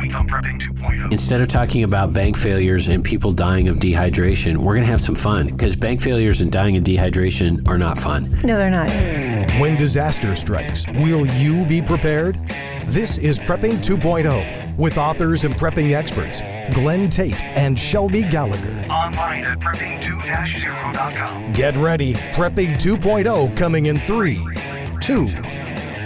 week Prepping 2.0. Instead of talking about bank failures and people dying of dehydration, we're going to have some fun because bank failures and dying of dehydration are not fun. No, they're not. When disaster strikes, will you be prepared? This is Prepping 2.0 with authors and prepping experts Glenn Tate and Shelby Gallagher. Online at prepping2-0.com. Get ready. Prepping 2.0 coming in 3, 2,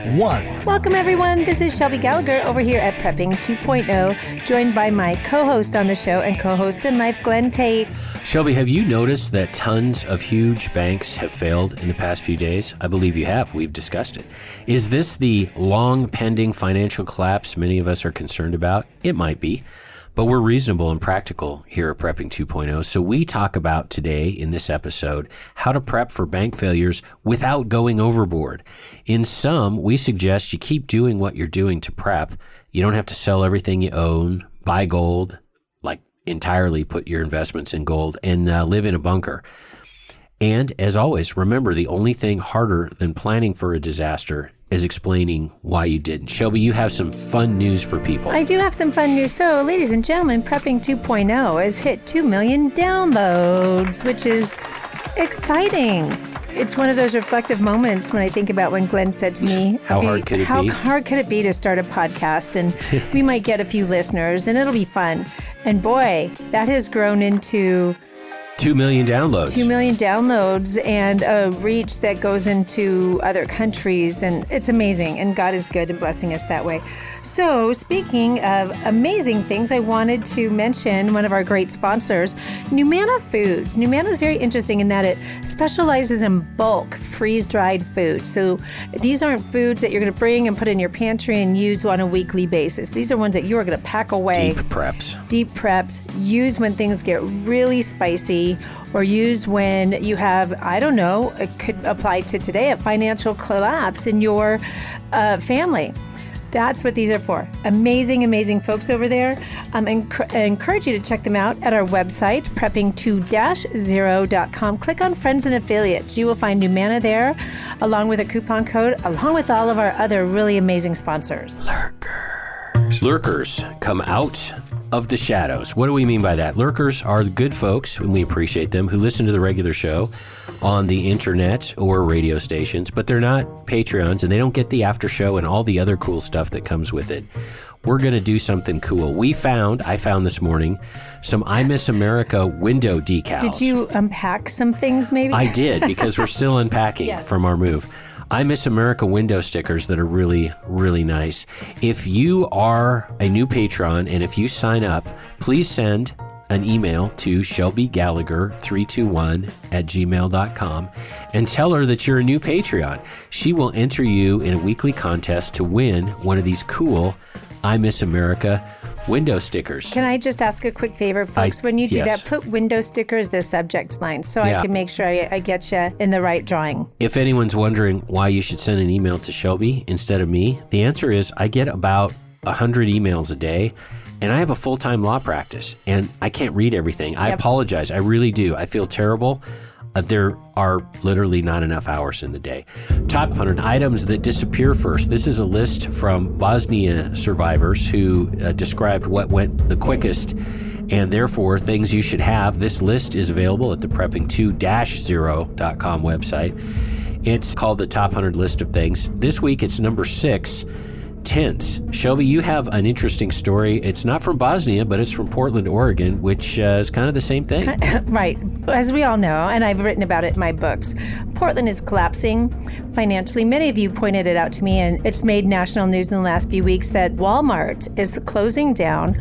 1. Welcome, everyone. This is Shelby Gallagher over here at Prepping 2.0, joined by my co host on the show and co host in life, Glenn Tate. Shelby, have you noticed that tons of huge banks have failed in the past few days? I believe you have. We've discussed it. Is this the long pending financial collapse many of us are concerned about? It might be. But we're reasonable and practical here at Prepping 2.0. So we talk about today in this episode how to prep for bank failures without going overboard. In some, we suggest you keep doing what you're doing to prep. You don't have to sell everything you own, buy gold, like entirely put your investments in gold, and uh, live in a bunker. And as always, remember the only thing harder than planning for a disaster is explaining why you didn't. Shelby, you have some fun news for people. I do have some fun news. So, ladies and gentlemen, Prepping 2.0 has hit 2 million downloads, which is exciting. It's one of those reflective moments when I think about when Glenn said to me, How you- hard could it how be?" hard could it be to start a podcast? And we might get a few listeners and it'll be fun. And boy, that has grown into 2 million downloads. 2 million downloads and a reach that goes into other countries. And it's amazing. And God is good and blessing us that way. So, speaking of amazing things, I wanted to mention one of our great sponsors, Numanna Foods. Numanna is very interesting in that it specializes in bulk freeze dried food. So, these aren't foods that you're going to bring and put in your pantry and use on a weekly basis. These are ones that you are going to pack away Deep preps. deep preps use when things get really spicy or use when you have i don't know it could apply to today a financial collapse in your uh, family that's what these are for. Amazing, amazing folks over there. Um, enc- I encourage you to check them out at our website, prepping2-0.com. Click on Friends and Affiliates. You will find Numanna there, along with a coupon code, along with all of our other really amazing sponsors. Lurkers come out of the shadows. What do we mean by that? Lurkers are the good folks, and we appreciate them, who listen to the regular show on the internet or radio stations, but they're not Patreons and they don't get the after show and all the other cool stuff that comes with it. We're going to do something cool. We found, I found this morning, some I Miss America window decals. Did you unpack some things maybe? I did because we're still unpacking Yes. from our move. I Miss America window stickers that are really, really nice. If you are a new patron and if you sign up, please send an email to Shelby Gallagher 321 at gmail.com and tell her that you're a new Patreon. She will enter you in a weekly contest to win one of these cool I Miss America window stickers. Can I just ask a quick favor, folks? when you do yes. that, put window stickers the subject line so Yeah. I can make sure I, I get you in the right drawing. If anyone's wondering why you should send an email to Shelby instead of me, the answer is I get about 100 emails a day and I have a full time law practice and I can't read everything. I apologize. I really do. I feel terrible. Uh, there are literally not enough hours in the day. Top 100 items that disappear first. This is a list from Bosnia survivors who uh, described what went the quickest and therefore things you should have. This list is available at the prepping2-0.com website. It's called the top 100 list of things. This week it's number six tents. Shelby, you have an interesting story. It's not from Bosnia, but it's from Portland, Oregon, which uh, is kind of the same thing. right. As we all know, and I've written about it in my books, Portland is collapsing financially. Many of you pointed it out to me, and it's made national news in the last few weeks that Walmart is closing down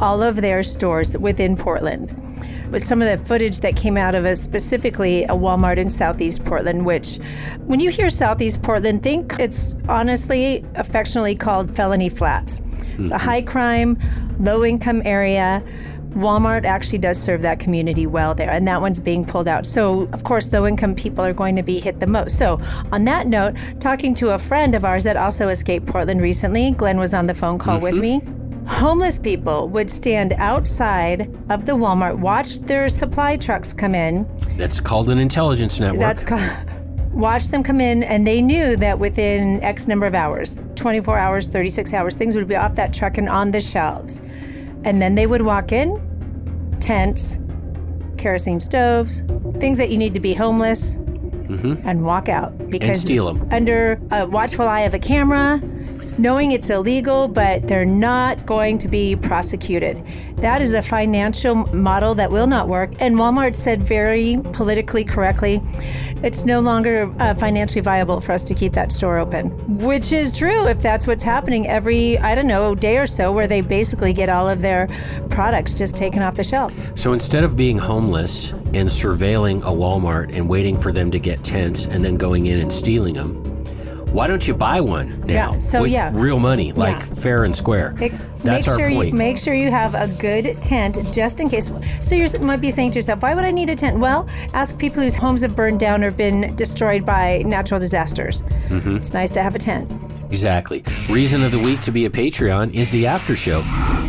all of their stores within Portland. But some of the footage that came out of a specifically a Walmart in Southeast Portland, which when you hear Southeast Portland, think it's honestly affectionately called felony flats. It's a mm-hmm. high crime, low income area. Walmart actually does serve that community well there, and that one's being pulled out. So, of course, low income people are going to be hit the most. So, on that note, talking to a friend of ours that also escaped Portland recently, Glenn was on the phone call with mm-hmm. me. Homeless people would stand outside of the Walmart, watch their supply trucks come in. That's called an intelligence network. That's called. Watch them come in, and they knew that within X number of hours 24 hours, 36 hours, things would be off that truck and on the shelves. And then they would walk in, tents, kerosene stoves, things that you need to be homeless, mm-hmm. and walk out because steal them under a watchful eye of a camera, knowing it's illegal, but they're not going to be prosecuted. That is a financial model that will not work. And Walmart said very politically correctly, it's no longer uh, financially viable for us to keep that store open, which is true if that's what's happening every, I don't know, day or so, where they basically get all of their products just taken off the shelves. So instead of being homeless and surveilling a Walmart and waiting for them to get tents and then going in and stealing them, why don't you buy one now Yeah, so with yeah. real money, like Yeah. fair and square? Make, That's make our sure point. you make sure you have a good tent just in case. So you might be saying to yourself, "Why would I need a tent?" Well, ask people whose homes have burned down or been destroyed by natural disasters. Mm-hmm. It's nice to have a tent. exactly. Reason of the week to be a Patreon is the after show.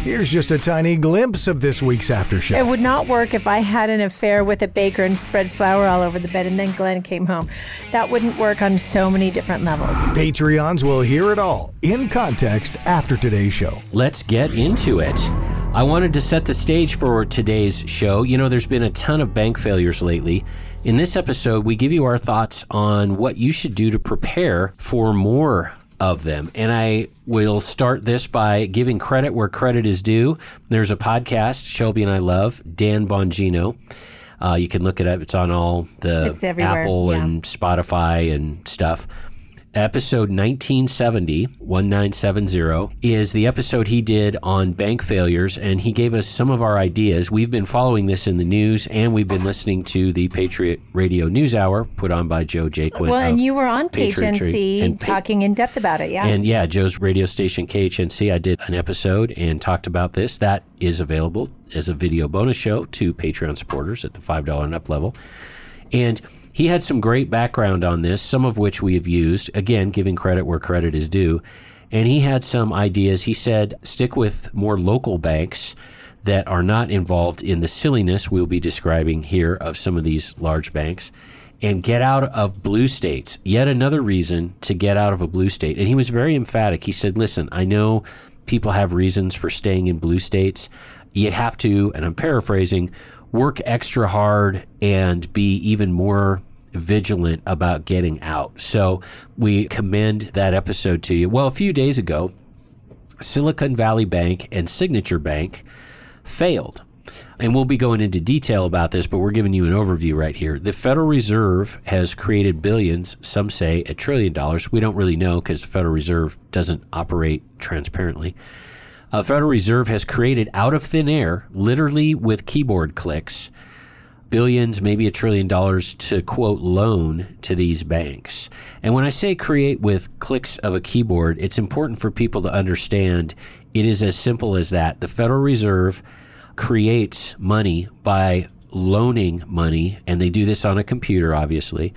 Here's just a tiny glimpse of this week's after show. It would not work if I had an affair with a baker and spread flour all over the bed, and then Glenn came home. That wouldn't work on so many different levels. Patreons will hear it all in context after today's show. Let's get into it. I wanted to set the stage for today's show. You know, there's been a ton of bank failures lately. In this episode, we give you our thoughts on what you should do to prepare for more of them. And I will start this by giving credit where credit is due. There's a podcast Shelby and I love, Dan Bongino. Uh, you can look it up. It's on all the Apple yeah. and Spotify and stuff. Episode 1970, 1970, is the episode he did on bank failures, and he gave us some of our ideas. We've been following this in the news, and we've been listening to the Patriot Radio News Hour put on by Joe Jaquin. Well, and you were on KHNC and talking in depth about it, yeah. and yeah, Joe's radio station KHNC, I did an episode and talked about this. That is available as a video bonus show to Patreon supporters at the $5 and up level. And he had some great background on this, some of which we have used, again, giving credit where credit is due. And he had some ideas. He said, stick with more local banks that are not involved in the silliness we'll be describing here of some of these large banks and get out of blue states. Yet another reason to get out of a blue state. And he was very emphatic. He said, listen, I know people have reasons for staying in blue states. You have to, and I'm paraphrasing, work extra hard and be even more vigilant about getting out. So we commend that episode to you. Well, a few days ago, Silicon Valley Bank and Signature Bank failed. And we'll be going into detail about this, but we're giving you an overview right here. The Federal Reserve has created billions, some say a trillion dollars. We don't really know because the Federal Reserve doesn't operate transparently. Uh, Federal Reserve has created out of thin air, literally with keyboard clicks, billions, maybe a trillion dollars to quote loan to these banks. And when I say create with clicks of a keyboard, it's important for people to understand it is as simple as that. The Federal Reserve creates money by loaning money, and they do this on a computer, obviously.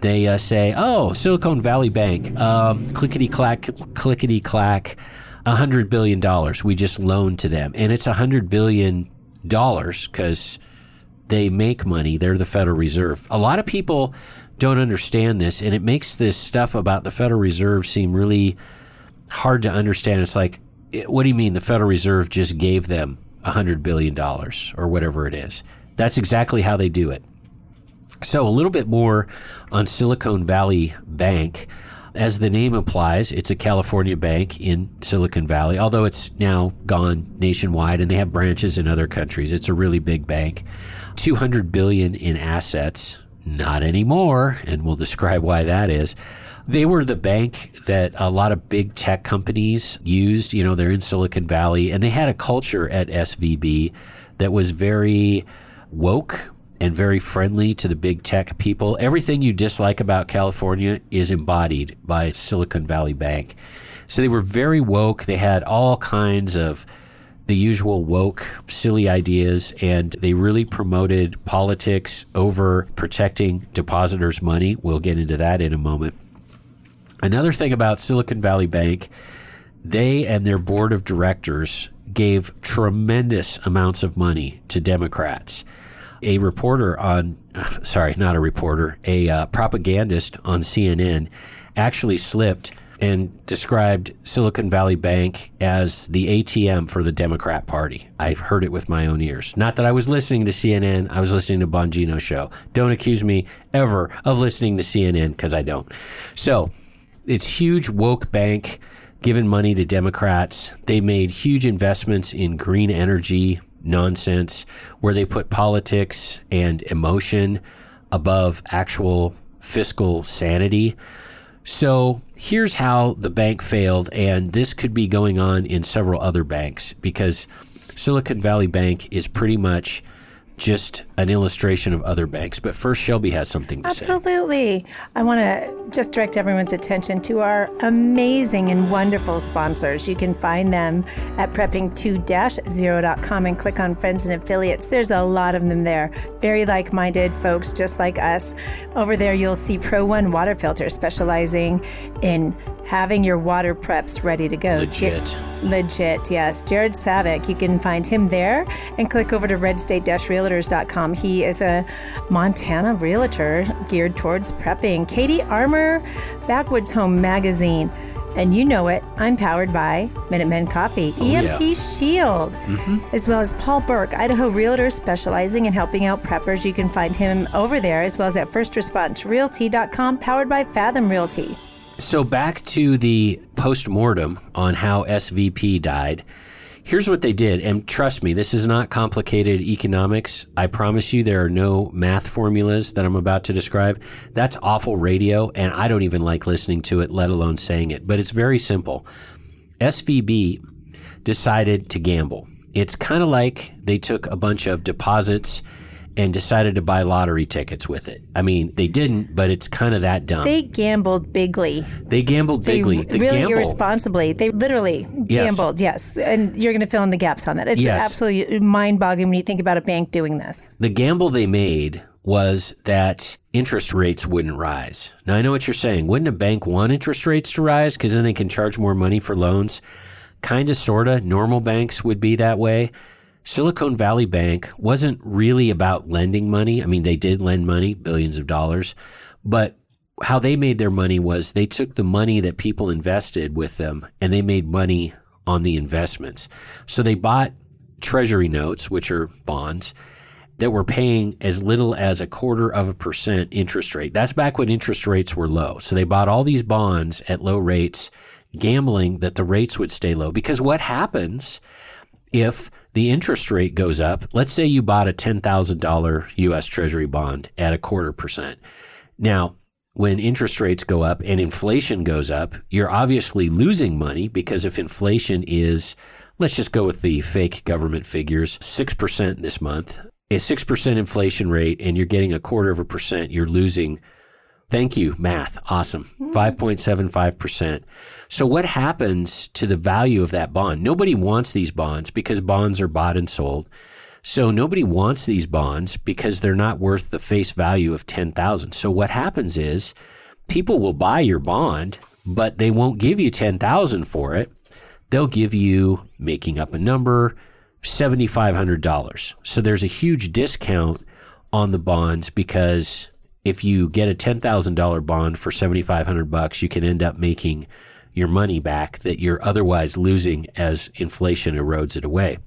They uh, say, "Oh, Silicon Valley Bank, um, clickety clack, clickety clack, a hundred billion dollars. We just loaned to them, and it's a hundred billion dollars because they make money. They're the Federal Reserve. A lot of people don't understand this, and it makes this stuff about the Federal Reserve seem really hard to understand. It's like, eh, what do you mean the Federal Reserve just gave them a hundred billion dollars or whatever it is? That's exactly how they do it. So, a little bit more on Silicon Valley Bank. As the name implies, it's a California bank in Silicon Valley, although it's now gone nationwide and they have branches in other countries. It's a really big bank. 200 billion in assets, not anymore, and we'll describe why that is. They were the bank that a lot of big tech companies used. You know, they're in Silicon Valley, and they had a culture at SVB that was very woke and very friendly to the big tech people. Everything you dislike about California is embodied by Silicon Valley Bank. So they were very woke. They had all kinds of the usual woke, silly ideas, and they really promoted politics over protecting depositors' money. We'll get into that in a moment. Another thing about Silicon Valley Bank, they and their board of directors gave tremendous amounts of money to Democrats. A reporter on, sorry, not a reporter, a uh, propagandist on CNN actually slipped and described Silicon Valley Bank as the ATM for the Democrat Party. I've heard it with my own ears. Not that I was listening to CNN, I was listening to Bongino show. Don't accuse me ever of listening to CNN because I don't. So, it's huge woke bank giving money to Democrats. They made huge investments in green energy nonsense where they put politics and emotion above actual fiscal sanity. So here's how the bank failed, and this could be going on in several other banks because Silicon Valley Bank is pretty much just an illustration of other banks. But first, Shelby has something to Absolutely. say. Absolutely. I want to just direct everyone's attention to our amazing and wonderful sponsors. You can find them at prepping2-0.com and click on friends and affiliates. There's a lot of them there. Very like-minded folks just like us. Over there, you'll see Pro One Water Filter specializing in having your water preps ready to go. Legit. legit, yes. Jared Savik, you can find him there and click over to redstate-realtors.com. He is a Montana realtor geared towards prepping. CATI Armor, Backwoods Home Magazine. And you know it, I'm powered by Minutemen Coffee, oh, EMP yeah. Shield, mm-hmm. as well as Paul Burke, Idaho Realtor, specializing in helping out preppers. You can find him over there, as well as at FirstResponseRealty.com, powered by Fathom Realty. So back to the post mortem on how SVB died. Here's what they did, and trust me, this is not complicated economics. I promise you, there are no math formulas that I'm about to describe. That's awful radio, and I don't even like listening to it, let alone saying it. But it's very simple. SVB decided to gamble. It's kind of like they took a bunch of deposits and decided to buy lottery tickets with it. I mean, they didn't, but it's kind of that dumb. They gambled bigly. They gambled bigly. They the really gamble, irresponsibly. They literally yes. gambled, yes. And you're going to fill in the gaps on that. It's yes. absolutely mind boggling when you think about a bank doing this. The gamble they made was that interest rates wouldn't rise. Now, I know what you're saying. Wouldn't a bank want interest rates to rise because then they can charge more money for loans? Kind of, sort of. Normal banks would be that way. Silicon Valley Bank wasn't really about lending money. I mean, they did lend money, billions of dollars, but how they made their money was they took the money that people invested with them and they made money on the investments. So they bought treasury notes, which are bonds, that were paying as little as a quarter of a percent interest rate. That's back when interest rates were low. So they bought all these bonds at low rates, gambling that the rates would stay low. Because what happens if the interest rate goes up, let's say you bought a $10,000 US Treasury bond at a quarter percent. Now, when interest rates go up and inflation goes up, you're obviously losing money because if inflation is, let's just go with the fake government figures, 6% this month, a 6% inflation rate, and you're getting a quarter of a percent, you're losing Thank you, math. Awesome. 5.75%. So, what happens to the value of that bond? Nobody wants these bonds because bonds are bought and sold. So, nobody wants these bonds because they're not worth the face value of 10,000. So, what happens is people will buy your bond, but they won't give you 10,000 for it. They'll give you, making up a number, $7,500. So, there's a huge discount on the bonds because if you get a $10,000 bond for 7500 bucks, you can end up making your money back that you're otherwise losing as inflation erodes it away.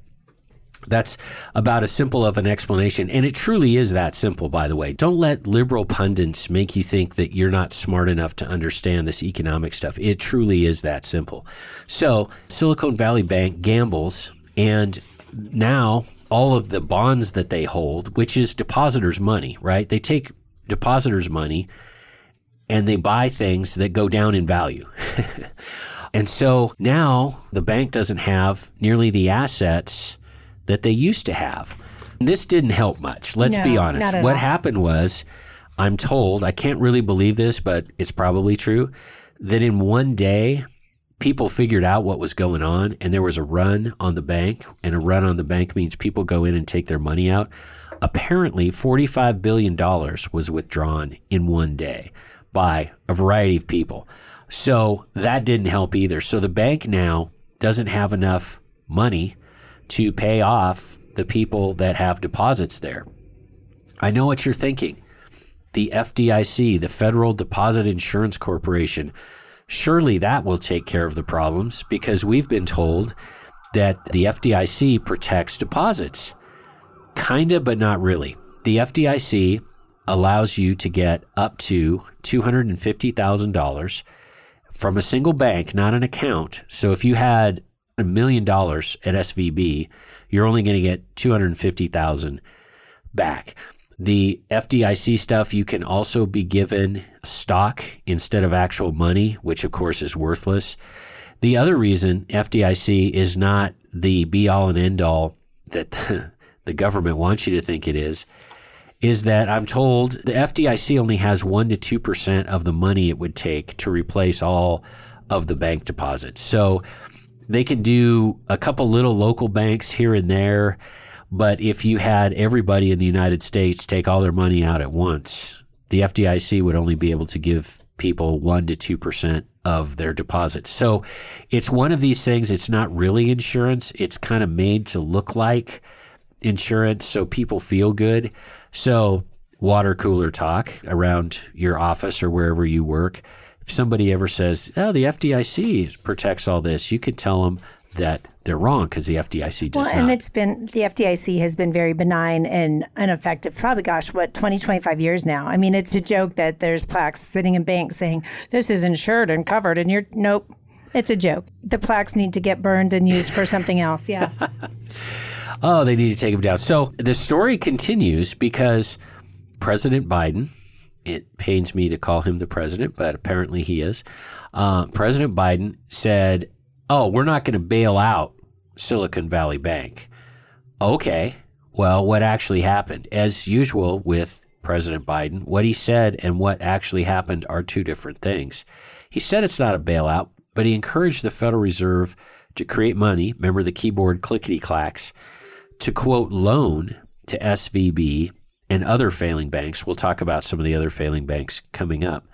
That's about as simple of an explanation. And it truly is that simple, by the way. Don't let liberal pundits make you think that you're not smart enough to understand this economic stuff. It truly is that simple. So, Silicon Valley Bank gambles, and now all of the bonds that they hold, which is depositors' money, right? They take depositors' money and they buy things that go down in value. and so now the bank doesn't have nearly the assets that they used to have. This didn't help much. Let's no, be honest. What all. happened was, I'm told, I can't really believe this, but it's probably true, that in one day, people figured out what was going on and there was a run on the bank. And a run on the bank means people go in and take their money out apparently $45 billion was withdrawn in one day by a variety of people. So that didn't help either. So the bank now doesn't have enough money to pay off the people that have deposits there. I know what you're thinking. The FDIC, the Federal Deposit Insurance Corporation, Surely that will take care of the problems because we've been told that the FDIC protects deposits. Kinda, but not really. The FDIC allows you to get up to $250,000 from a single bank, not an account. So if you had a million dollars at SVB, you're only going to get 250,000 back. The FDIC stuff, you can also be given stock instead of actual money, which of course is worthless. The other reason FDIC is not the be all and end all that the government wants you to think it is, is that I'm told the FDIC only has 1% to 2% of the money it would take to replace all of the bank deposits. So they can do a couple little local banks here and there but if you had everybody in the United States take all their money out at once, the FDIC would only be able to give people 1 to 2% of their deposits. So it's one of these things, it's not really insurance. It's kind of made to look like insurance so people feel good. So water cooler talk around your office or wherever you work. If somebody ever says, "Oh, the FDIC protects all this," you could tell them that they're wrong because the FDIC does well, not. and it's been the FDIC has been very benign and ineffective. Probably, gosh, what 20, 25 years now. I mean, it's a joke that there's plaques sitting in banks saying this is insured and covered, and you're nope. It's a joke. The plaques need to get burned and used for something else. Yeah. oh, they need to take him down. So the story continues because President Biden. It pains me to call him the president, but apparently he is. Uh, president Biden said oh, we're not going to bail out Silicon Valley Bank. Okay. Well, what actually happened? As usual with President Biden, what he said and what actually happened are two different things. He said it's not a bailout, but he encouraged the Federal Reserve to create money. Remember the keyboard clickety clacks to quote loan to SVB and other failing banks. We'll talk about some of the other failing banks coming up.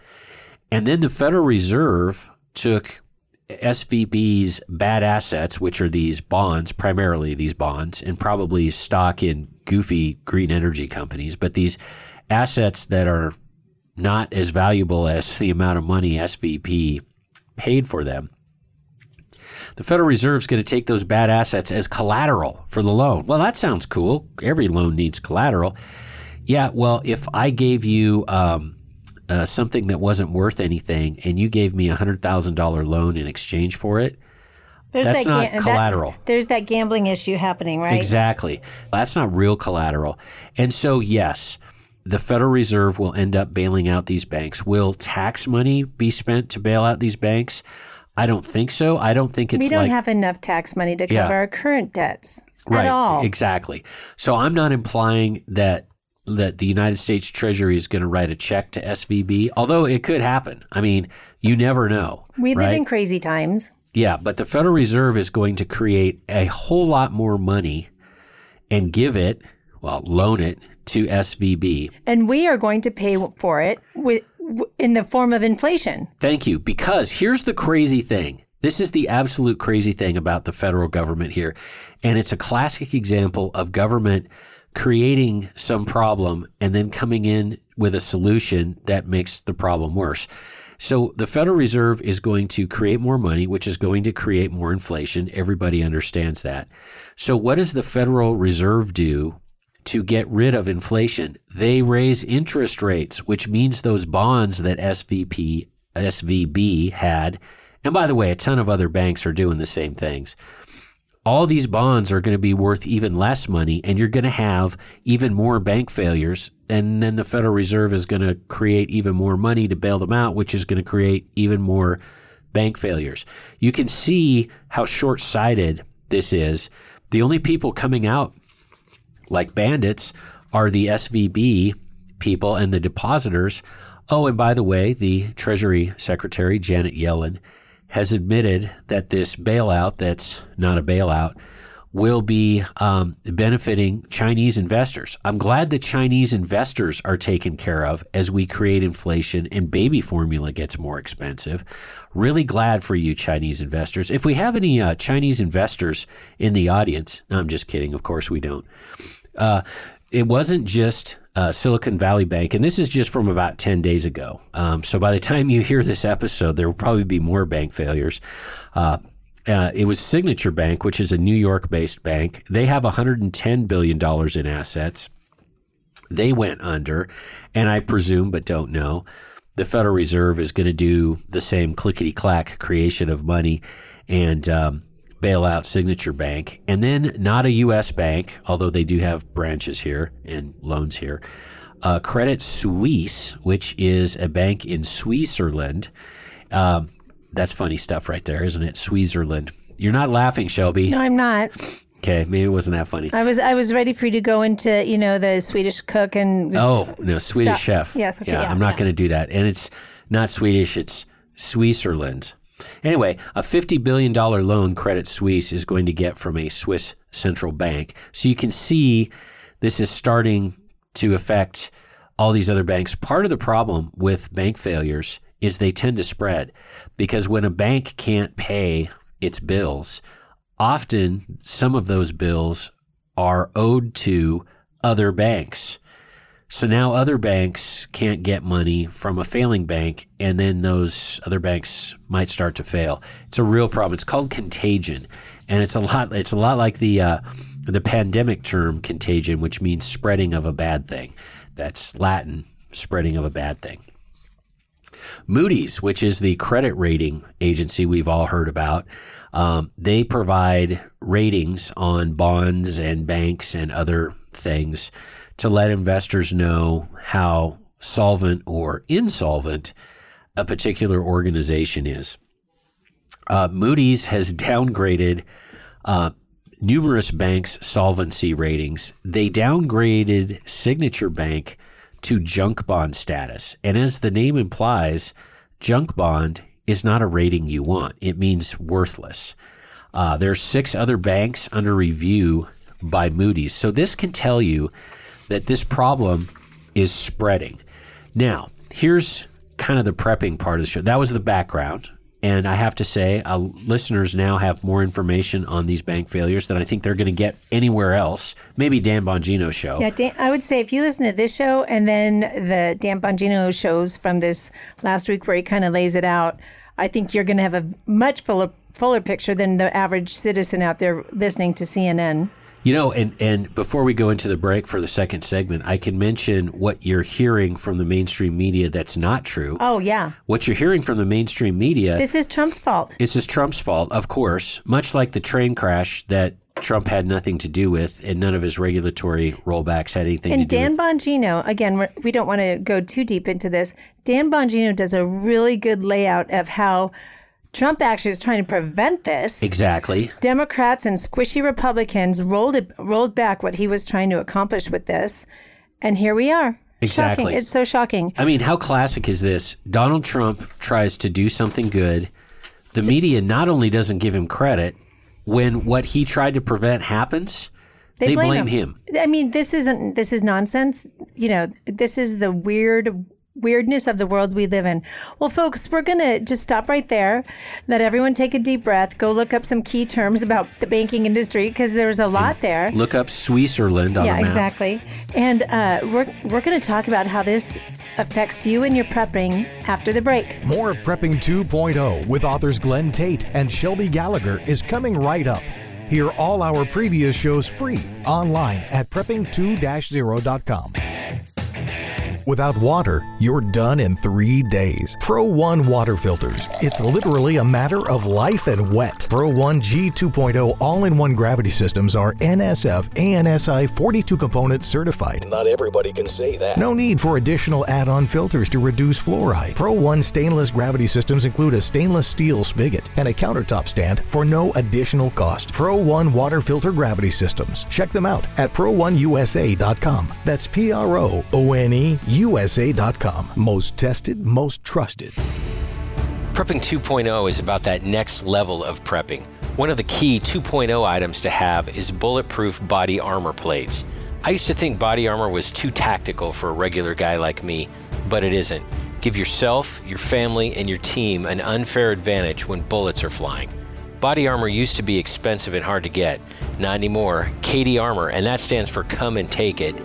And then the Federal Reserve took SVB's bad assets, which are these bonds, primarily these bonds, and probably stock in goofy green energy companies, but these assets that are not as valuable as the amount of money SVB paid for them. The Federal Reserve is going to take those bad assets as collateral for the loan. Well, that sounds cool. Every loan needs collateral. Yeah, well, if I gave you um, uh, something that wasn't worth anything and you gave me a hundred thousand dollar loan in exchange for it, there's that's that not ga- collateral. That, there's that gambling issue happening, right? Exactly. That's not real collateral. And so, yes, the Federal Reserve will end up bailing out these banks. Will tax money be spent to bail out these banks? I don't think so. I don't think it's. We don't like, have enough tax money to cover yeah. our current debts right, at all. Exactly. So I'm not implying that that the United States Treasury is going to write a check to SVB, although it could happen. I mean, you never know. We right? live in crazy times. Yeah, but the Federal Reserve is going to create a whole lot more money and give it, well, loan it to SVB. And we are going to pay for it with in the form of inflation. Thank you. Because here's the crazy thing. This is the absolute crazy thing about the federal government here. And it's a classic example of government creating some problem and then coming in with a solution that makes the problem worse. So the Federal Reserve is going to create more money, which is going to create more inflation. Everybody understands that. So what does the Federal Reserve do to get rid of inflation? They raise interest rates, which means those bonds that SVP, SVB had, and by the way, a ton of other banks are doing the same things. All these bonds are going to be worth even less money and you're going to have even more bank failures and then the federal reserve is going to create even more money to bail them out which is going to create even more bank failures. You can see how short-sighted this is. The only people coming out like bandits are the svb people and the depositors oh and by the way the treasury secretary janet yellen has admitted that this bailout, that's not a bailout, will be um, benefiting Chinese investors. I'm glad the Chinese investors are taken care of as we create inflation and baby formula gets more expensive. Really glad for you, Chinese investors. If we have any uh, Chinese investors in the audience, I'm just kidding. Of course, we don't. Uh, it wasn't just uh, Silicon Valley Bank, and this is just from about 10 days ago. Um, so by the time you hear this episode, there will probably be more bank failures. Uh, uh, it was Signature Bank, which is a New York based bank. They have $110 billion in assets. They went under, and I presume, but don't know, the Federal Reserve is going to do the same clickety clack creation of money and um, bail out Signature Bank. And then, not a U.S. bank, although they do have branches here and loans here. Uh, Credit Suisse, which is a bank in Switzerland. Um, that's funny stuff right there, isn't it? Switzerland. You're not laughing, Shelby. No, I'm not. Okay, maybe it wasn't that funny. I was I was ready for you to go into you know the Swedish cook and Oh no, Swedish Stop. chef. Yes, okay, yeah, yeah, I'm not yeah. going to do that, and it's not Swedish. It's Switzerland. Anyway, a $50 billion loan Credit Suisse is going to get from a Swiss central bank. So you can see this is starting to affect all these other banks. Part of the problem with bank failures is they tend to spread because when a bank can't pay its bills, often some of those bills are owed to other banks. So now other banks can't get money from a failing bank, and then those other banks might start to fail. It's a real problem. It's called contagion, and it's a lot. It's a lot like the uh, the pandemic term contagion, which means spreading of a bad thing. That's Latin, spreading of a bad thing. Moody's, which is the credit rating agency we've all heard about, um, they provide ratings on bonds and banks and other things to let investors know how solvent or insolvent a particular organization is. Uh, Moody's has downgraded uh, numerous banks' solvency ratings. They downgraded Signature Bank to junk bond status. And as the name implies, junk bond is not a rating you want, it means worthless. Uh, there are six other banks under review by Moody's. So this can tell you that this problem is spreading. Now, here's kind of the prepping part of the show. That was the background. And I have to say, uh, listeners now have more information on these bank failures than I think they're going to get anywhere else. Maybe Dan Bongino's show. Yeah, Dan, I would say if you listen to this show and then the Dan Bongino shows from this last week where he kind of lays it out, I think you're going to have a much fuller fuller picture than the average citizen out there listening to CNN. You know, and, and before we go into the break for the second segment, I can mention what you're hearing from the mainstream media that's not true. Oh yeah, What you're hearing from the mainstream media this is Trump's fault. This is Trump's fault, of course, much like the train crash that Trump had nothing to do with, and none of his regulatory rollbacks had anything And to do with. And Dan. Bongino, again, we don't want to go too deep into this. Dan Bongino does a really good layout of how Trump actually is trying to prevent this. Exactly. Democrats and squishy Republicans rolled it, rolled back what he was trying to accomplish with this, and here we are. Exactly. Shocking. It's so shocking. I mean, how classic is this? Donald Trump tries to do something good. The media not only doesn't give him credit, when what he tried to prevent happens, they, blame, him. I mean, this isn't this is nonsense. You know, this is the weird weirdness of the world we live in. Well, folks, we're going to just stop right there. Let everyone take a deep breath. Go look up some key terms about the banking industry because there's a lot there. Look up Switzerland on Yeah, a map. exactly. And uh, we're we're going to talk about how this affects you and your prepping after the break. More of Prepping 2.0 with authors Glenn Tate and Shelby Gallagher is coming right up. Hear all our previous shows free online at prepping2-0.com. Without water, you're done in three days. Pro One water filters. It's literally a matter of life and wet. Pro One G 2.0 all in one gravity systems are NSF ANSI 42 component certified. Not everybody can say that. No need for additional add on filters to reduce fluoride. Pro One stainless gravity systems include a stainless steel spigot and a countertop stand for no additional cost. Pro One water filter gravity systems. Check them out at pro1usa.com. That's P R O O N E USA.com. Most tested, most trusted. Prepping 2.0 is about that next level of prepping. One of the key 2.0 items to have is bulletproof body armor plates. I used to think body armor was too tactical for a regular guy like me, but it isn't. Give yourself, your family, and your team an unfair advantage when bullets are flying. Body armor used to be expensive and hard to get. Not anymore. CATI Armor, and that stands for Come and Take It,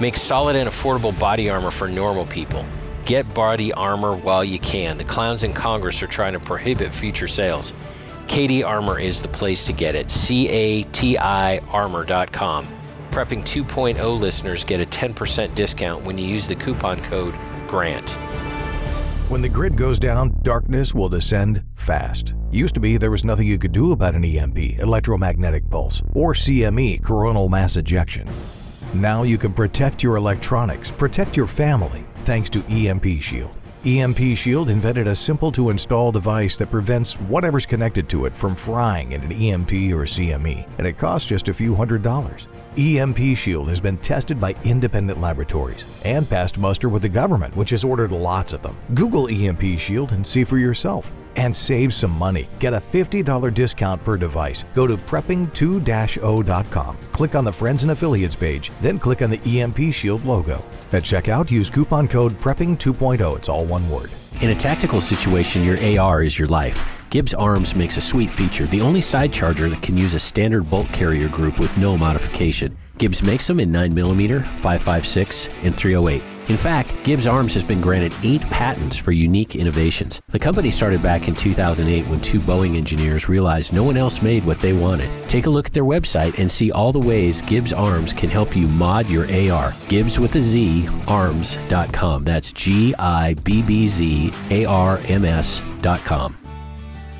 Make solid and affordable body armor for normal people. Get body armor while you can. The clowns in Congress are trying to prohibit future sales. CATI Armor is the place to get it. C A T I armor.com. Prepping 2.0 listeners get a 10% discount when you use the coupon code GRANT. When the grid goes down, darkness will descend fast. Used to be there was nothing you could do about an EMP, electromagnetic pulse, or CME, coronal mass ejection. Now you can protect your electronics, protect your family, thanks to EMP Shield. EMP Shield invented a simple to install device that prevents whatever's connected to it from frying in an EMP or CME, and it costs just a few hundred dollars. EMP Shield has been tested by independent laboratories and passed muster with the government, which has ordered lots of them. Google EMP Shield and see for yourself. And save some money. Get a $50 discount per device. Go to prepping2-0.com. Click on the Friends and Affiliates page, then click on the EMP Shield logo. At checkout, use coupon code PREPPING2.0. It's all one word. In a tactical situation, your AR is your life. Gibbz Arms makes a sweet feature, the only side charger that can use a standard bolt carrier group with no modification. Gibbz makes them in 9mm, 5.56, and 308. In fact, Gibbz Arms has been granted eight patents for unique innovations. The company started back in 2008 when two Boeing engineers realized no one else made what they wanted. Take a look at their website and see all the ways Gibbz Arms can help you mod your AR. Gibbs with a Z, arms.com. That's G I B B Z A R M S.com.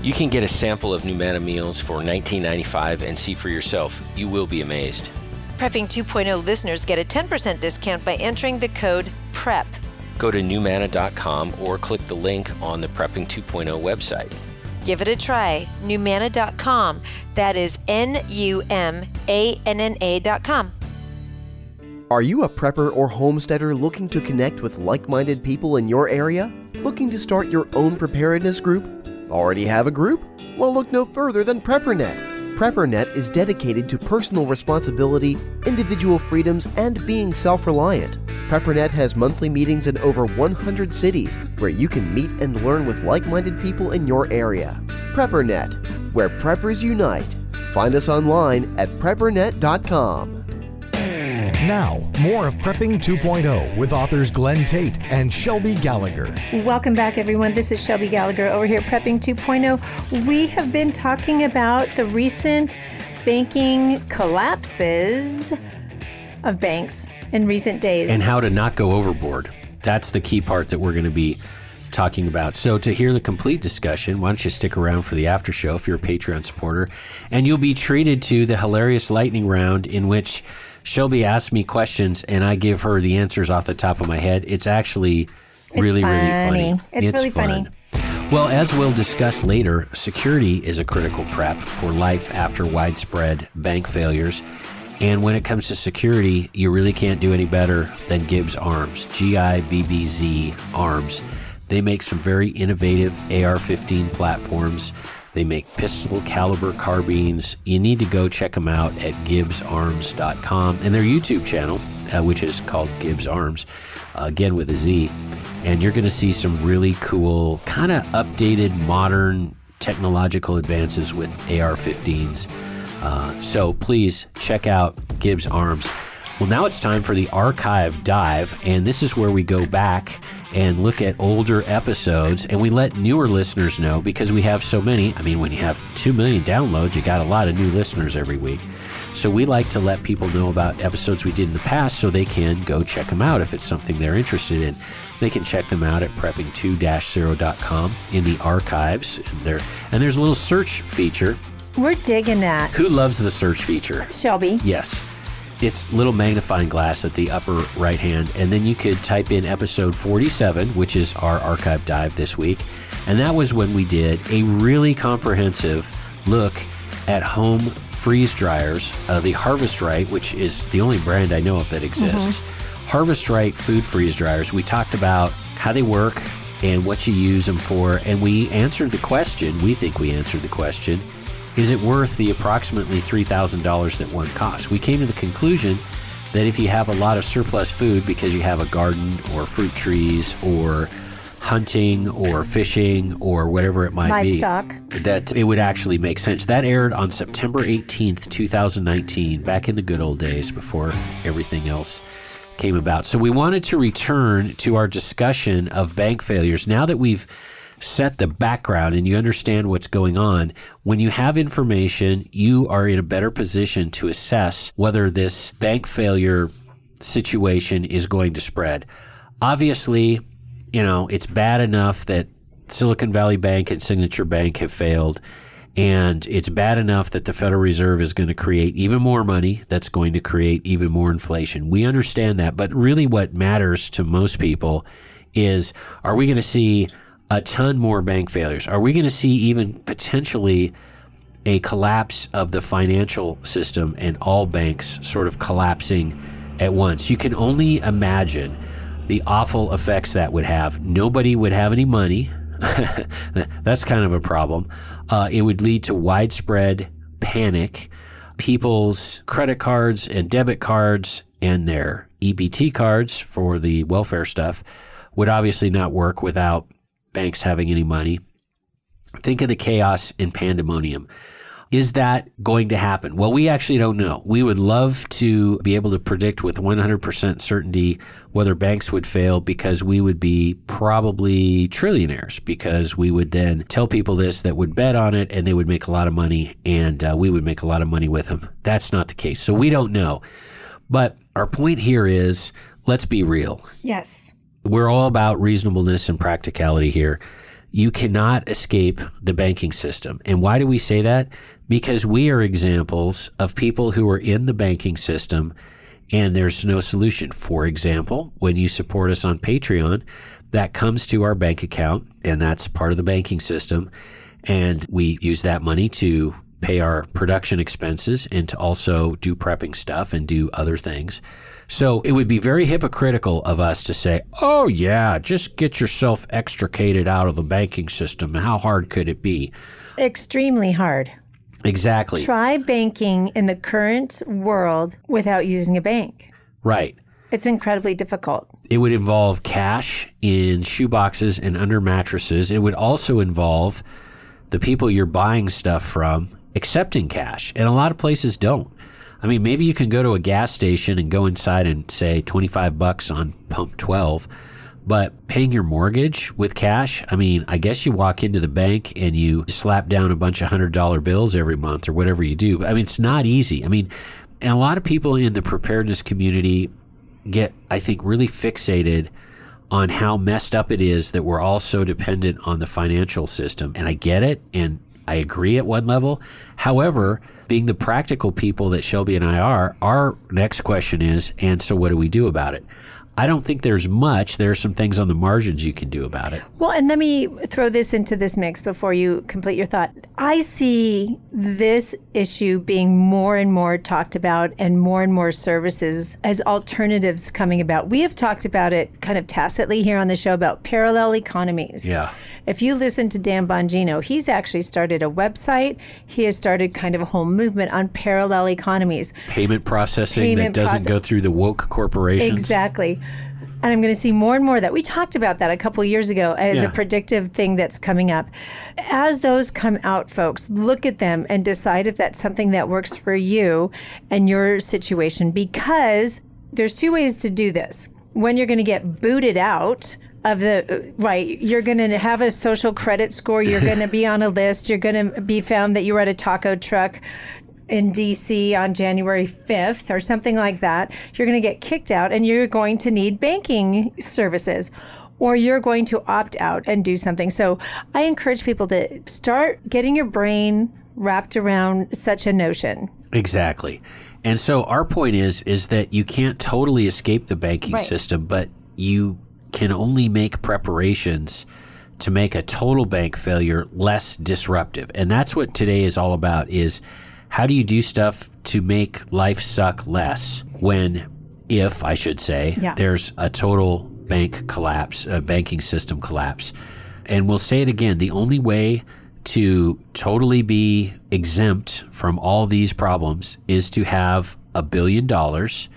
You can get a sample of Numanna meals for $19.95 and see for yourself. You will be amazed. Prepping 2.0 listeners get a 10% discount by entering the code PREP. Go to numanna.com or click the link on the Prepping 2.0 website. Give it a try. Numanna.com. That is N U M A N N A.com. Are you a prepper or homesteader looking to connect with like minded people in your area? Looking to start your own preparedness group? Already have a group? Well, look no further than PrepperNet. PrepperNet is dedicated to personal responsibility, individual freedoms, and being self reliant. PrepperNet has monthly meetings in over 100 cities where you can meet and learn with like minded people in your area. PrepperNet, where preppers unite. Find us online at preppernet.com. Now, more of Prepping 2.0 with authors Glenn Tate and Shelby Gallagher. Welcome back, everyone. This is Shelby Gallagher over here at Prepping 2.0. We have been talking about the recent banking collapses of banks in recent days. And how to not go overboard. That's the key part that we're going to be talking about. So, to hear the complete discussion, why don't you stick around for the after show if you're a Patreon supporter? And you'll be treated to the hilarious lightning round in which Shelby asks me questions and I give her the answers off the top of my head. It's actually really, really funny. It's, really fun. funny. Well, as we'll discuss later, security is a critical prep for life after widespread bank failures. And when it comes to security, you really can't do any better than Gibbz Arms, G I B B Z Arms. They make some very innovative AR 15 platforms. They make pistol caliber carbines. You need to go check them out at gibbzarms.com and their YouTube channel, uh, which is called Gibbz Arms, uh, again with a Z. And you're going to see some really cool, kind of updated, modern technological advances with AR 15s. Uh, so please check out Gibbz Arms. Well, now it's time for the archive dive, and this is where we go back and look at older episodes, and we let newer listeners know because we have so many. I mean, when you have 2 million downloads, you got a lot of new listeners every week. So we like to let people know about episodes we did in the past so they can go check them out if it's something they're interested in. They can check them out at prepping2-0.com in the archives. And, there, and there's a little search feature. We're digging that. Who loves the search feature? Shelby. Yes it's little magnifying glass at the upper right hand and then you could type in episode 47 which is our archive dive this week and that was when we did a really comprehensive look at home freeze dryers uh, the harvest right which is the only brand i know of that exists mm-hmm. harvest right food freeze dryers we talked about how they work and what you use them for. And we answered the question, we think we answered the question, is it worth the approximately $3,000 that one costs? We came to the conclusion that if you have a lot of surplus food because you have a garden or fruit trees or hunting or fishing or whatever it might Livestock. be, that it would actually make sense. That aired on September 18th, 2019, back in the good old days before everything else came about. So we wanted to return to our discussion of bank failures. Now that we've set the background and you understand what's going on, when you have information, you are in a better position to assess whether this bank failure situation is going to spread. Obviously, you know, it's bad enough that Silicon Valley Bank and Signature Bank have failed. And it's bad enough that the Federal Reserve is going to create even more money that's going to create even more inflation. We understand that. But really, what matters to most people is are we going to see a ton more bank failures? Are we going to see even potentially a collapse of the financial system and all banks sort of collapsing at once? You can only imagine the awful effects that would have. Nobody would have any money. That's kind of a problem. Uh, it would lead to widespread panic. People's credit cards and debit cards and their EBT cards for the welfare stuff would obviously not work without banks having any money. Think of the chaos and pandemonium. Is that going to happen? Well, we actually don't know. We would love to be able to predict with 100% certainty whether banks would fail because we would be probably trillionaires because we would then tell people this that would bet on it and they would make a lot of money and uh, we would make a lot of money with them. That's not the case. So we don't know. But our point here is let's be real. Yes. We're all about reasonableness and practicality here. You cannot escape the banking system. And why do we say that? Because we are examples of people who are in the banking system and there's no solution. For example, when you support us on Patreon, that comes to our bank account and that's part of the banking system. And we use that money to pay our production expenses and to also do prepping stuff and do other things. So it would be very hypocritical of us to say, oh, yeah, just get yourself extricated out of the banking system. How hard could it be? Extremely hard. Exactly. Try banking in the current world without using a bank. Right. It's incredibly difficult. It would involve cash in shoeboxes and under mattresses. It would also involve the people you're buying stuff from accepting cash. And a lot of places don't. I mean, maybe you can go to a gas station and go inside and say 25 bucks on pump 12, but paying your mortgage with cash, I mean, I guess you walk into the bank and you slap down a bunch of $100 bills every month or whatever you do. I mean, it's not easy. I mean, and a lot of people in the preparedness community get, I think, really fixated on how messed up it is that we're all so dependent on the financial system. And I get it. And I agree at one level. However, being the practical people that Shelby and I are, our next question is, and so what do we do about it? I don't think there's much. There are some things on the margins you can do about it. Well, and let me throw this into this mix before you complete your thought. I see this issue being more and more talked about and more and more services as alternatives coming about. We have talked about it kind of tacitly here on the show about parallel economies. Yeah. If you listen to Dan Bongino, he's actually started a website. He has started kind of a whole movement on parallel economies. Payment processing Payment that doesn't process- go through the woke corporations. Exactly. And I'm going to see more and more of that. We talked about that a couple years ago as Yeah. a predictive thing that's coming up. As those come out, folks, look at them and decide if that's something that works for you and your situation because there's two ways to do this. When you're going to get booted out of the right, you're going to have a social credit score, you're going to be on a list, you're going to be found that you were at a taco truck in DC on January 5th or something like that, you're going to get kicked out and you're going to need banking services or you're going to opt out and do something. So I encourage people to start getting your brain wrapped around such a notion. Exactly. And so our point is is that you can't totally escape the banking Right. system, but you can only make preparations to make a total bank failure less disruptive. And that's what today is all about is how do you do stuff to make life suck less when if I should say Yeah. there's a total bank collapse, a banking system collapse. And we'll say it again the only way to totally be exempt from all these problems is to have a billion dollars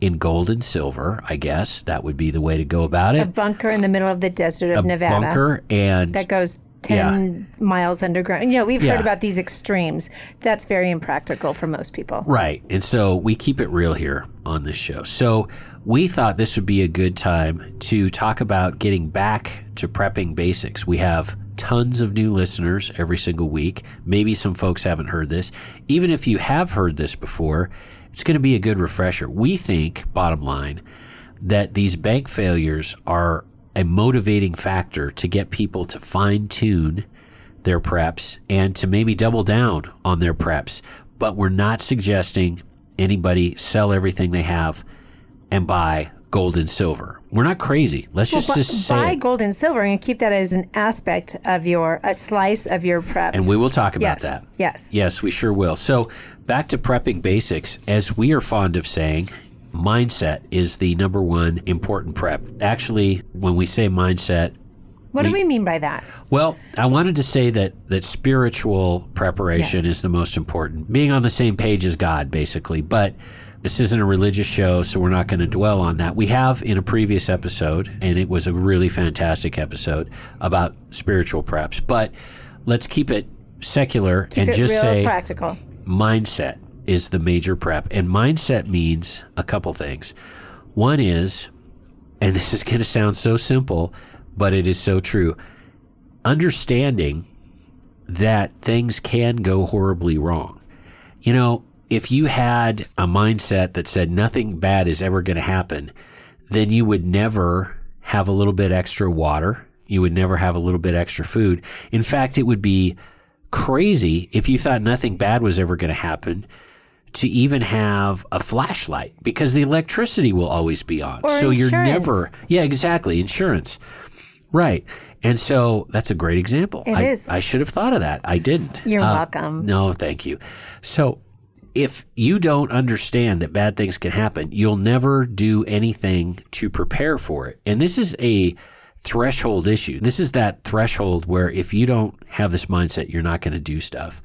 in gold and silver, I guess. That would be the way to go about it. A bunker in the middle of the desert of A Nevada bunker and that goes 10 miles underground. You know, we've Yeah. heard about these extremes. That's very impractical for most people. Right. And so we keep it real here on this show. So we thought this would be a good time to talk about getting back to prepping basics. We have tons of new listeners every single week. Maybe some folks haven't heard this. Even if you have heard this before, it's going to be a good refresher. We think, bottom line, that these bank failures are a motivating factor to get people to fine tune their preps and to maybe double down on their preps. But we're not suggesting anybody sell everything they have and buy gold and silver. We're not crazy. Let's just, Bu- just say buy it. gold and silver and keep that as an aspect of your, a slice of your preps. And we will talk about yes. that. Yes. Yes, we sure will. So, back to prepping basics, as we are fond of saying, mindset is the number one important prep. Actually, when we say mindset, What do we- we mean by that? Well, I wanted to say that that spiritual preparation Yes. is the most important. Being on the same page as God, basically. But this isn't a religious show, so we're not going to dwell on that. We have in a previous episode, and it was a really fantastic episode about spiritual preps. But let's keep it secular Keep and it just say practical. mindset is the major prep. And mindset means a couple things. One is, and this is going to sound so simple, but it is so true, understanding that things can go horribly wrong. You know, if you had a mindset that said nothing bad is ever going to happen, then you would never have a little bit extra water. You would never have a little bit extra food. In fact, it would be crazy if you thought nothing bad was ever going to happen to even have a flashlight because the electricity will always be on. Or so you're never, yeah, exactly, insurance. Right. And so that's a great example. It I, is. I should have thought of that. I didn't. You're Uh, welcome. No, thank you. So if you don't understand that bad things can happen, you'll never do anything to prepare for it. And this is a threshold issue. This is that threshold where if you don't have this mindset, you're not going to do stuff.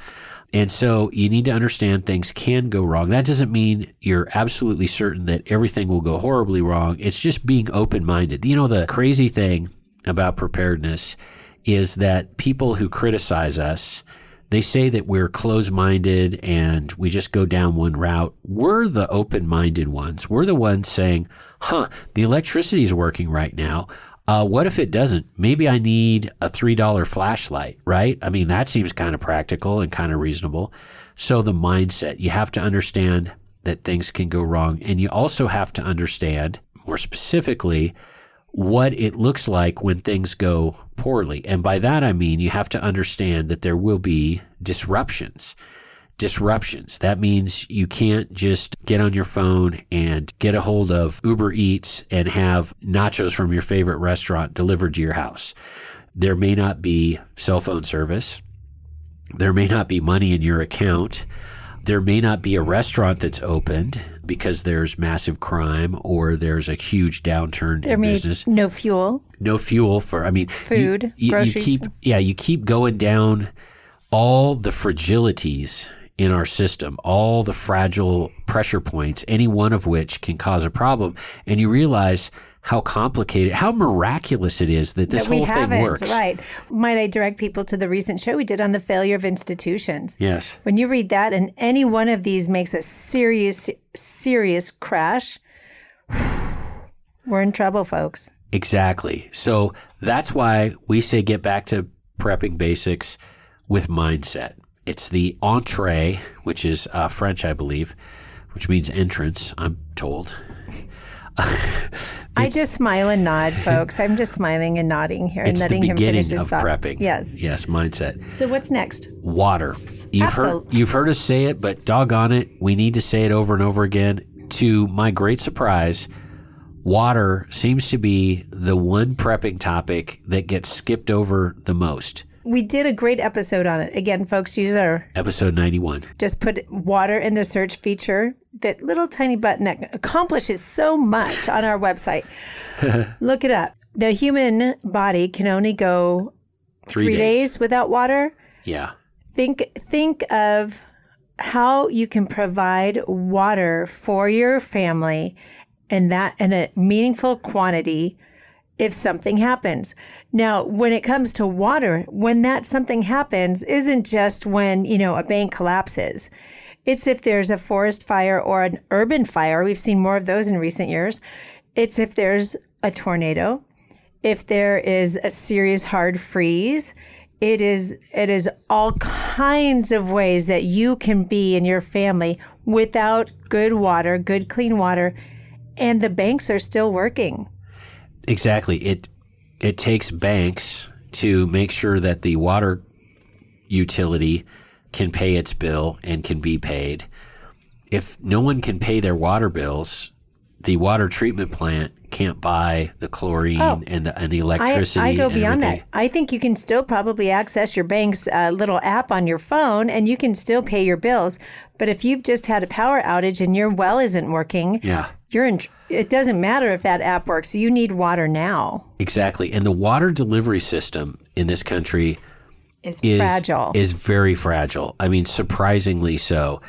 And so you need to understand things can go wrong. That doesn't mean you're absolutely certain that everything will go horribly wrong. It's just being open minded. You know, the crazy thing about preparedness is that people who criticize us, they say that we're closed minded and we just go down one route. We're the open minded ones. We're the ones saying, huh, the electricity is working right now. Uh, what if it doesn't? Maybe I need a $3 flashlight, right? I mean, that seems kind of practical and kind of reasonable. So, the mindset, you have to understand that things can go wrong. And you also have to understand, more specifically, what it looks like when things go poorly. And by that, I mean you have to understand that there will be disruptions. Disruptions. That means you can't just get on your phone and get a hold of Uber Eats and have nachos from your favorite restaurant delivered to your house. There may not be cell phone service. There may not be money in your account. There may not be a restaurant that's opened because there's massive crime or there's a huge downturn There in business. no fuel. No fuel for, I mean, Food, You, you groceries. keep, yeah, you keep going down all the fragilities in our system, all the fragile pressure points, any one of which can cause a problem, and you realize how complicated, how miraculous it is that this that whole thing works. Right. Might I direct people to the recent show we did on the failure of institutions? Yes. When you read that and any one of these makes a serious, serious crash, we're in trouble, folks. Exactly. So that's why we say get back to prepping basics with mindset. It's the entree, which is uh, French, I believe, which means entrance, I'm told. I just smile and nod, folks. I'm just smiling and nodding here and letting him finish his of thought. prepping. Yes. Yes, mindset. So what's next? Water. You've heard you've heard us say it, but doggone it, we need to say it over and over again. To my great surprise, water seems to be the one prepping topic that gets skipped over the most. We did a great episode on it. Again, folks, use our Episode 91. just put water in the search feature that little tiny button that accomplishes so much on our website. Look it up. The human body can only go Three, three days without water. Yeah. think think of how you can provide water for your family and that in a meaningful quantity if something happens. Now, when it comes to water, when that something happens isn't just when, you know, a bank collapses. It's if there's a forest fire or an urban fire. We've seen more of those in recent years. It's if there's a tornado, if there is a serious hard freeze, it is it is all kinds of ways that you can be in your family without good water, good clean water, and the banks are still working. Exactly. It it takes banks to make sure that the water utility can pay its bill and can be paid. If no one can pay their water bills, the water treatment plant can't buy the chlorine Oh. and the and the I, electricity. I go and beyond everything. that. I think you can still probably access your bank's uh, little app on your phone and you can still pay your bills. But if you've just had a power outage and your well isn't working, Yeah. You're in. It doesn't matter if that app works. You need water now. Exactly. And the water delivery system in this country It's is fragile. is very fragile. I mean, surprisingly so.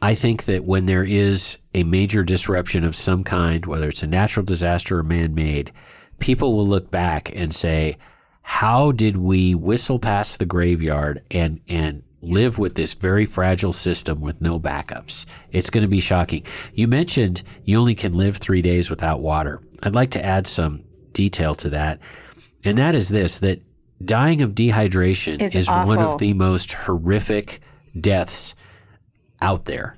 I think that when there is a major disruption of some kind, whether it's a natural disaster or man-made, people will look back and say, "How did we whistle past the graveyard and and live with this very fragile system with no backups?" It's going to be shocking. You mentioned you only can live 3 days without water. I'd like to add some detail to that. And that is this that dying of dehydration Is is one of the most horrific deaths out there.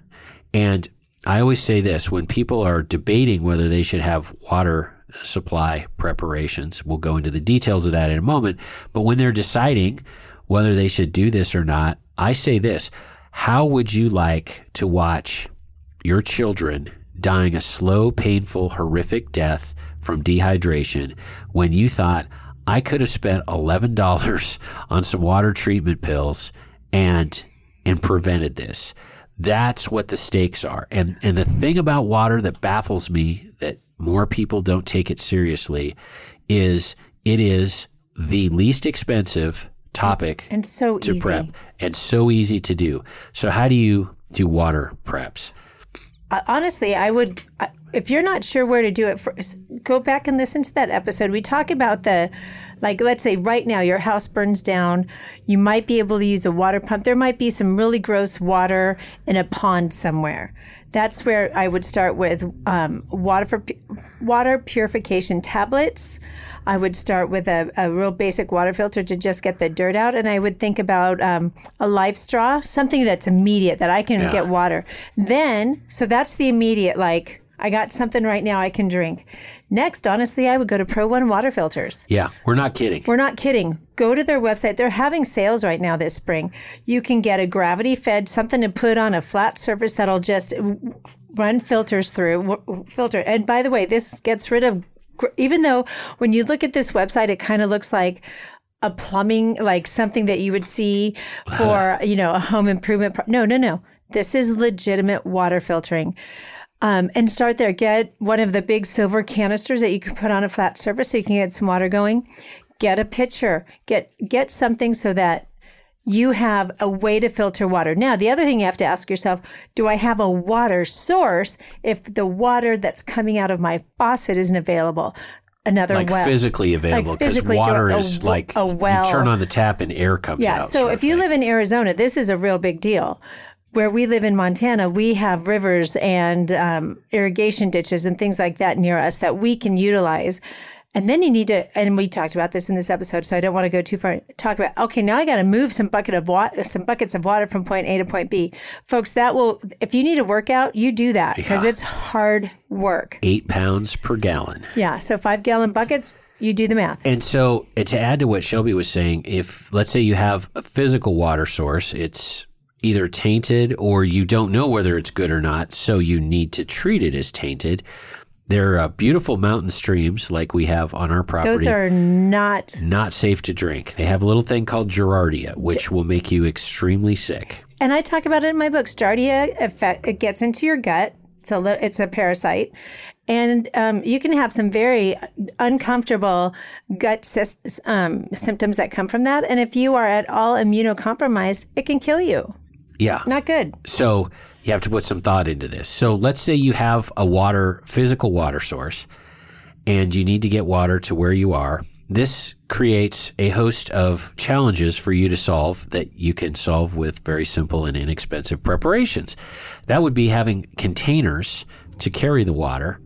And I always say this when people are debating whether they should have water supply preparations, we'll go into the details of that in a moment. But when they're deciding whether they should do this or not, I say this How would you like to watch your children dying a slow, painful, horrific death from dehydration when you thought, I could have spent $11 on some water treatment pills and and prevented this. That's what the stakes are. And and the thing about water that baffles me that more people don't take it seriously is it is the least expensive topic and so to easy. prep and so easy to do. So how do you do water preps? Uh, honestly, I would. If you're not sure where to do it, first, go back and listen to that episode. We talk about the, like, let's say right now your house burns down. You might be able to use a water pump. There might be some really gross water in a pond somewhere. That's where I would start with um, water for water purification tablets. I would start with a, a real basic water filter to just get the dirt out, and I would think about um, a LifeStraw, something that's immediate that I can Yeah. get water. Then, so that's the immediate, like, I got something right now I can drink. Next, honestly, I would go to ProOne water filters. Yeah, we're not kidding. We're not kidding. Go to their website. They're having sales right now this spring. You can get a gravity fed, something to put on a flat surface that'll just run filters through, filter. And by the way, this gets rid of, even though when you look at this website, it kind of looks like a plumbing, like something that you would see for, you know, a home improvement. Pro- no, no, no. This is legitimate water filtering. Um, and start there. Get one of the big silver canisters that you can put on a flat surface so you can get some water going. Get a pitcher. Get get something so that you have a way to filter water. Now, the other thing you have to ask yourself, do I have a water source if the water that's coming out of my faucet isn't available? Another like well. physically available because physically water a- is a- like a well. you turn on the tap and air comes Yeah. out. So if you thing. live in Arizona, this is a real big deal. Where we live in Montana, we have rivers and um, irrigation ditches and things like that near us that we can utilize. And then you need to, and we talked about this in this episode, so I don't want to go too far. Talk about okay, now I got to move some bucket of water, some buckets of water from point A to point B, folks. That will, if you need a workout, you do that because Yeah. it's hard work. eight pounds per gallon. Yeah, so five gallon buckets, you do the math. And so, uh, to add to what Shelby was saying, if let's say you have a physical water source, it's either tainted or you don't know whether it's good or not, so you need to treat it as tainted. They're uh, beautiful mountain streams like we have on our property. Those are not not safe to drink. They have a little thing called Giardia, which will make you extremely sick. And I talk about it in my book. Stardia effect, it gets into your gut It's a li- it's a parasite, and um, you can have some very uncomfortable gut sys- um, symptoms that come from that. And if you are at all immunocompromised, it can kill you. Yeah. Not good. So you have to put some thought into this. So let's say you have a water, physical water source, and you need to get water to where you are. This creates a host of challenges for you to solve that you can solve with very simple and inexpensive preparations. That would be having containers to carry the water.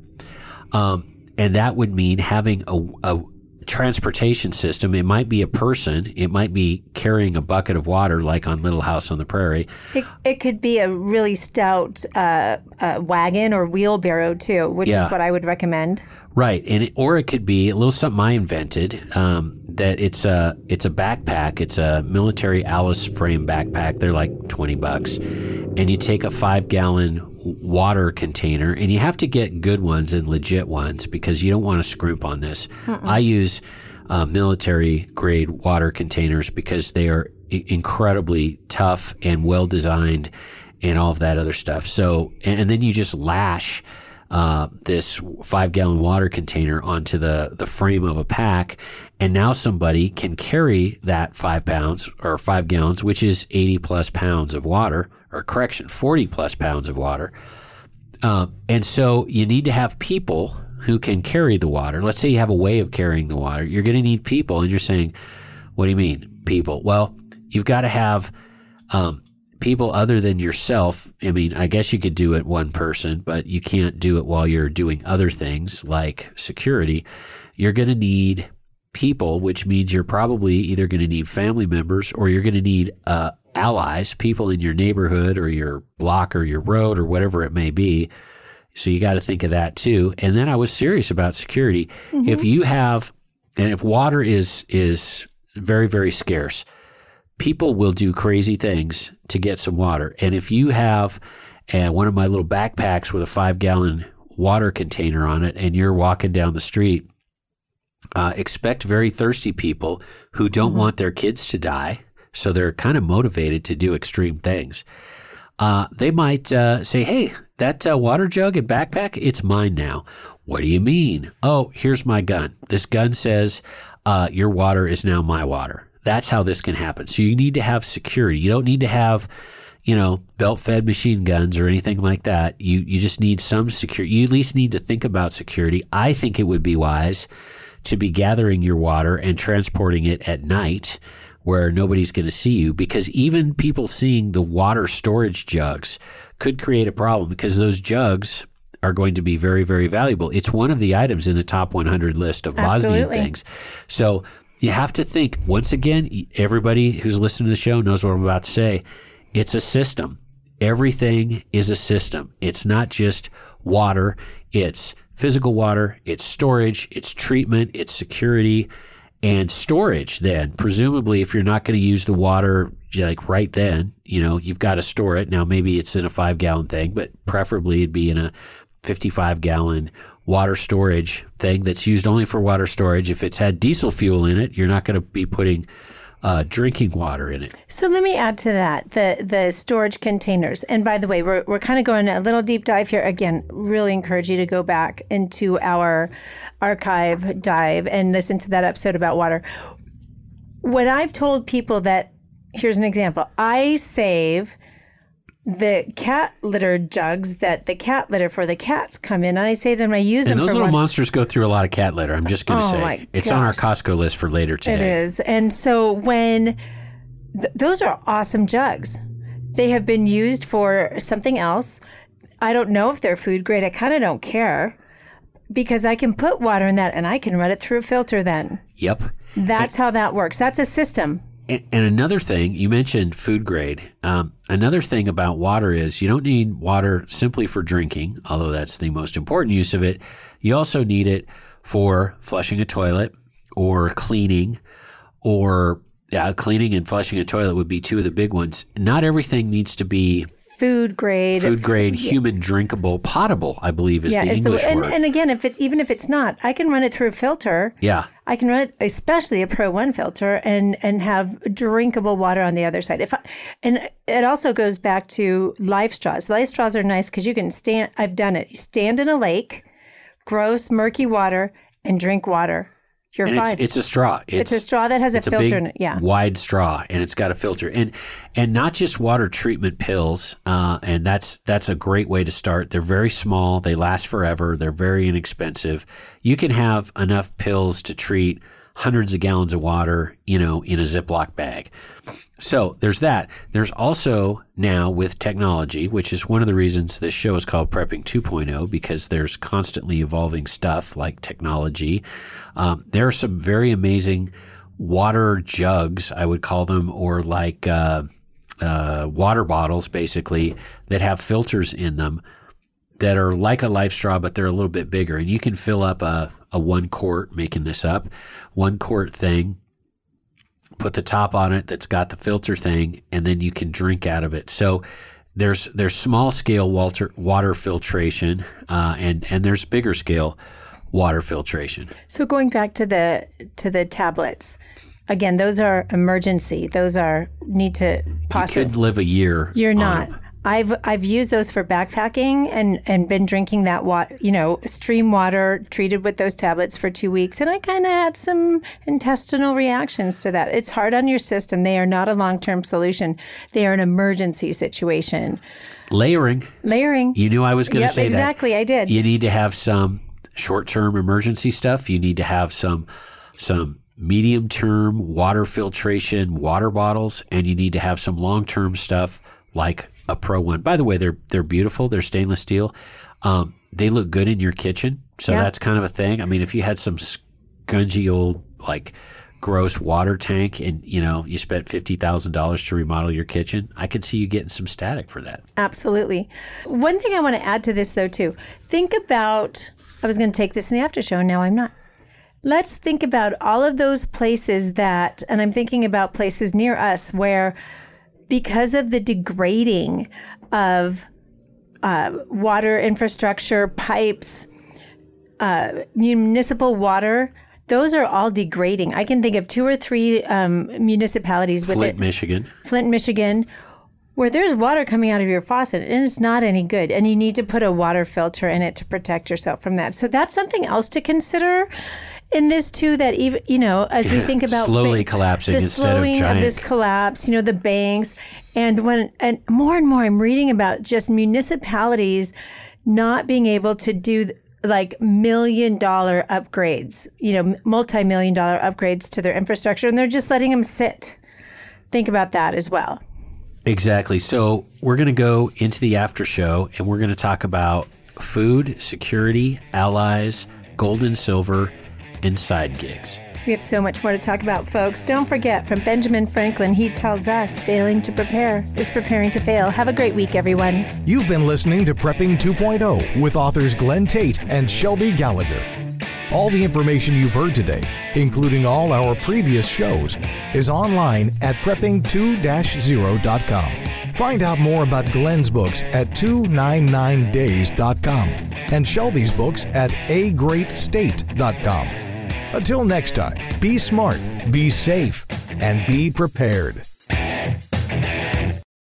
Um, and that would mean having a, a transportation system. It might be a person. It might be carrying a bucket of water, like on Little House on the Prairie. It, it could be a really stout uh, uh, wagon or wheelbarrow too, which Yeah. is what I would recommend. Right, and it, or it could be a little something I invented. Um, that it's a it's a backpack. It's a military Alice frame backpack. They're like twenty bucks, and you take a five gallon water container, and you have to get good ones and legit ones because you don't want to scrimp on this. I use uh, military grade water containers because they are i- incredibly tough and well designed, and all of that other stuff. So, and, and then you just lash uh, this five gallon water container onto the, the frame of a pack. And now somebody can carry that five pounds or five gallons, which is 80 plus pounds of water, or correction, 40 plus pounds of water. Um, and so you need to have people who can carry the water. Let's say you have a way of carrying the water. You're going to need people. And you're saying, what do you mean, people? Well, you've got to have um, people other than yourself. I mean, I guess you could do it one person, but you can't do it while you're doing other things like security. You're going to need people, which means you're probably either going to need family members or you're going to need uh, allies, people in your neighborhood or your block or your road or whatever it may be. So you got to think of that too. And then I was serious about security. If you have, and if water is is very very scarce, people will do crazy things to get some water. And if you have uh, one of my little backpacks with a five gallon water container on it, and you're walking down the street, uh, expect very thirsty people who don't want their kids to die. So they're kind of motivated to do extreme things. Uh, they might uh, say, "Hey, that uh, water jug and backpack, it's mine now." What do you mean? Oh, here's my gun. This gun says uh, your water is now my water. That's how this can happen. So you need to have security. You don't need to have, you know, belt-fed machine guns or anything like that. You you just need some security. You at least need to think about security. I think it would be wise to be gathering your water and transporting it at night where nobody's going to see you because even people seeing the water storage jugs could create a problem because those jugs are going to be very very valuable. It's one of the items in the top 100 list of Bosnian things. So you have to think once again everybody who's listening to the show knows what I'm about to say. It's a system. Everything is a system. It's not just water, it's physical water, it's storage, it's treatment, it's security, and storage. Then, presumably, if you're not going to use the water like right then, you know, you've got to store it. Now, maybe it's in a five gallon thing, but preferably it'd be in a 55 gallon water storage thing that's used only for water storage. If it's had diesel fuel in it, you're not going to be putting uh, drinking water in it. So let me add to that the the storage containers. And by the way, we're we're kind of going a little deep dive here. Again, really encourage you to go back into our archive dive and listen to that episode about water. When I've told people that, here's an example. I save the cat litter jugs that the cat litter for the cats come in, and I save them. I use And them those little one- monsters go through a lot of cat litter. I'm just going to Oh, say it's on our. Costco list for later today. It is. And so when th- those are awesome jugs, they have been used for something else. I don't know if they're food grade. I kind of don't care because I can put water in that and I can run it through a filter then. Yep. That's how that works. That's a system. And, another thing, you mentioned food grade. Um, another thing about water is you don't need water simply for drinking, although that's the most important use of it. You also need it for flushing a toilet or cleaning or Yeah, cleaning and flushing a toilet would be two of the big ones. Not everything needs to be food grade, food grade, human drinkable, potable. I believe is yeah, the English the, and, word. and again, if it even if it's not, I can run it through a filter. yeah, I can run it, especially a ProOne filter, and and have drinkable water on the other side. If I, and it also goes back to LifeStraws. Life straws are nice because you can stand. I've done it. You stand in a lake, gross murky water, and drink water. You're and fine. it's, it's a straw. It's a straw that has a it's filter big, in it, yeah. wide straw, and it's got a filter, and and not just water treatment pills. Uh, and that's that's a great way to start. They're very small. They last forever. They're very inexpensive. You can have enough pills to treat hundreds of gallons of water, you know, in a Ziploc bag. So there's that. There's also now with technology, which is one of the reasons this show is called Prepping 2.0 because there's constantly evolving stuff like technology. Um, there are some very amazing water jugs, I would call them, or like uh, uh, water bottles, basically, that have filters in them that are like a LifeStraw, but they're a little bit bigger. And you can fill up a, a one quart, making this up, one quart thing, put the top on it that's got the filter thing, and then you can drink out of it. So there's there's small scale water water filtration, uh, and and there's bigger scale water filtration. So going back to the to the tablets, again, those are emergency. Those are need to You possibly. could live a year. You're not. them. I've I've used those for backpacking and and been drinking that water, you know, stream water treated with those tablets for 2 weeks and I kind of had some intestinal reactions to that. It's hard on your system. They are not a long-term solution. They are an emergency situation. Layering. Layering. You knew I was going to Yep, say that. exactly. I did. You need to have some short-term emergency stuff. You need to have some some medium-term water filtration water bottles, and you need to have some long-term stuff like a ProOne. By the way, they're they're beautiful. They're stainless steel. Um, they look good in your kitchen, so Yeah. that's kind of a thing. I mean, if you had some scungy old like gross water tank and you know you spent fifty thousand dollars to remodel your kitchen, I could see you getting some static for that. Absolutely. One thing I want to add to this, though, too think about I was going to take this in the after show, and now I'm not. Let's think about all of those places that, and I'm thinking about places near us where, because of the degrading of uh, water infrastructure, pipes, uh, municipal water, those are all degrading. I can think of two or three um, municipalities with Flint. Michigan. Flint, Michigan, where there's water coming out of your faucet and it's not any good. And you need to put a water filter in it to protect yourself from that. So that's something else to consider in this too that even you know as we think about Slowly ba- collapsing the instead of slowing giant. this collapse you know the banks and when and more and more i'm reading about just municipalities not being able to do like million dollar upgrades you know multi-million dollar upgrades to their infrastructure and they're just letting them sit think about that as well Exactly. So we're going to go into the after show and we're going to talk about food, security, allies, gold and silver, and side gigs. We have so much more to talk about, folks. Don't forget, from Benjamin Franklin, he tells us failing to prepare is preparing to fail. Have a great week, everyone. You've been listening to Prepping 2.0 with authors Glenn Tate and Shelby Gallagher. All the information you've heard today, including all our previous shows, is online at prepping2-0.com. Find out more about Glenn's books at 299days.com and Shelby's books at agreatstate.com. Until next time, be smart, be safe, and be prepared.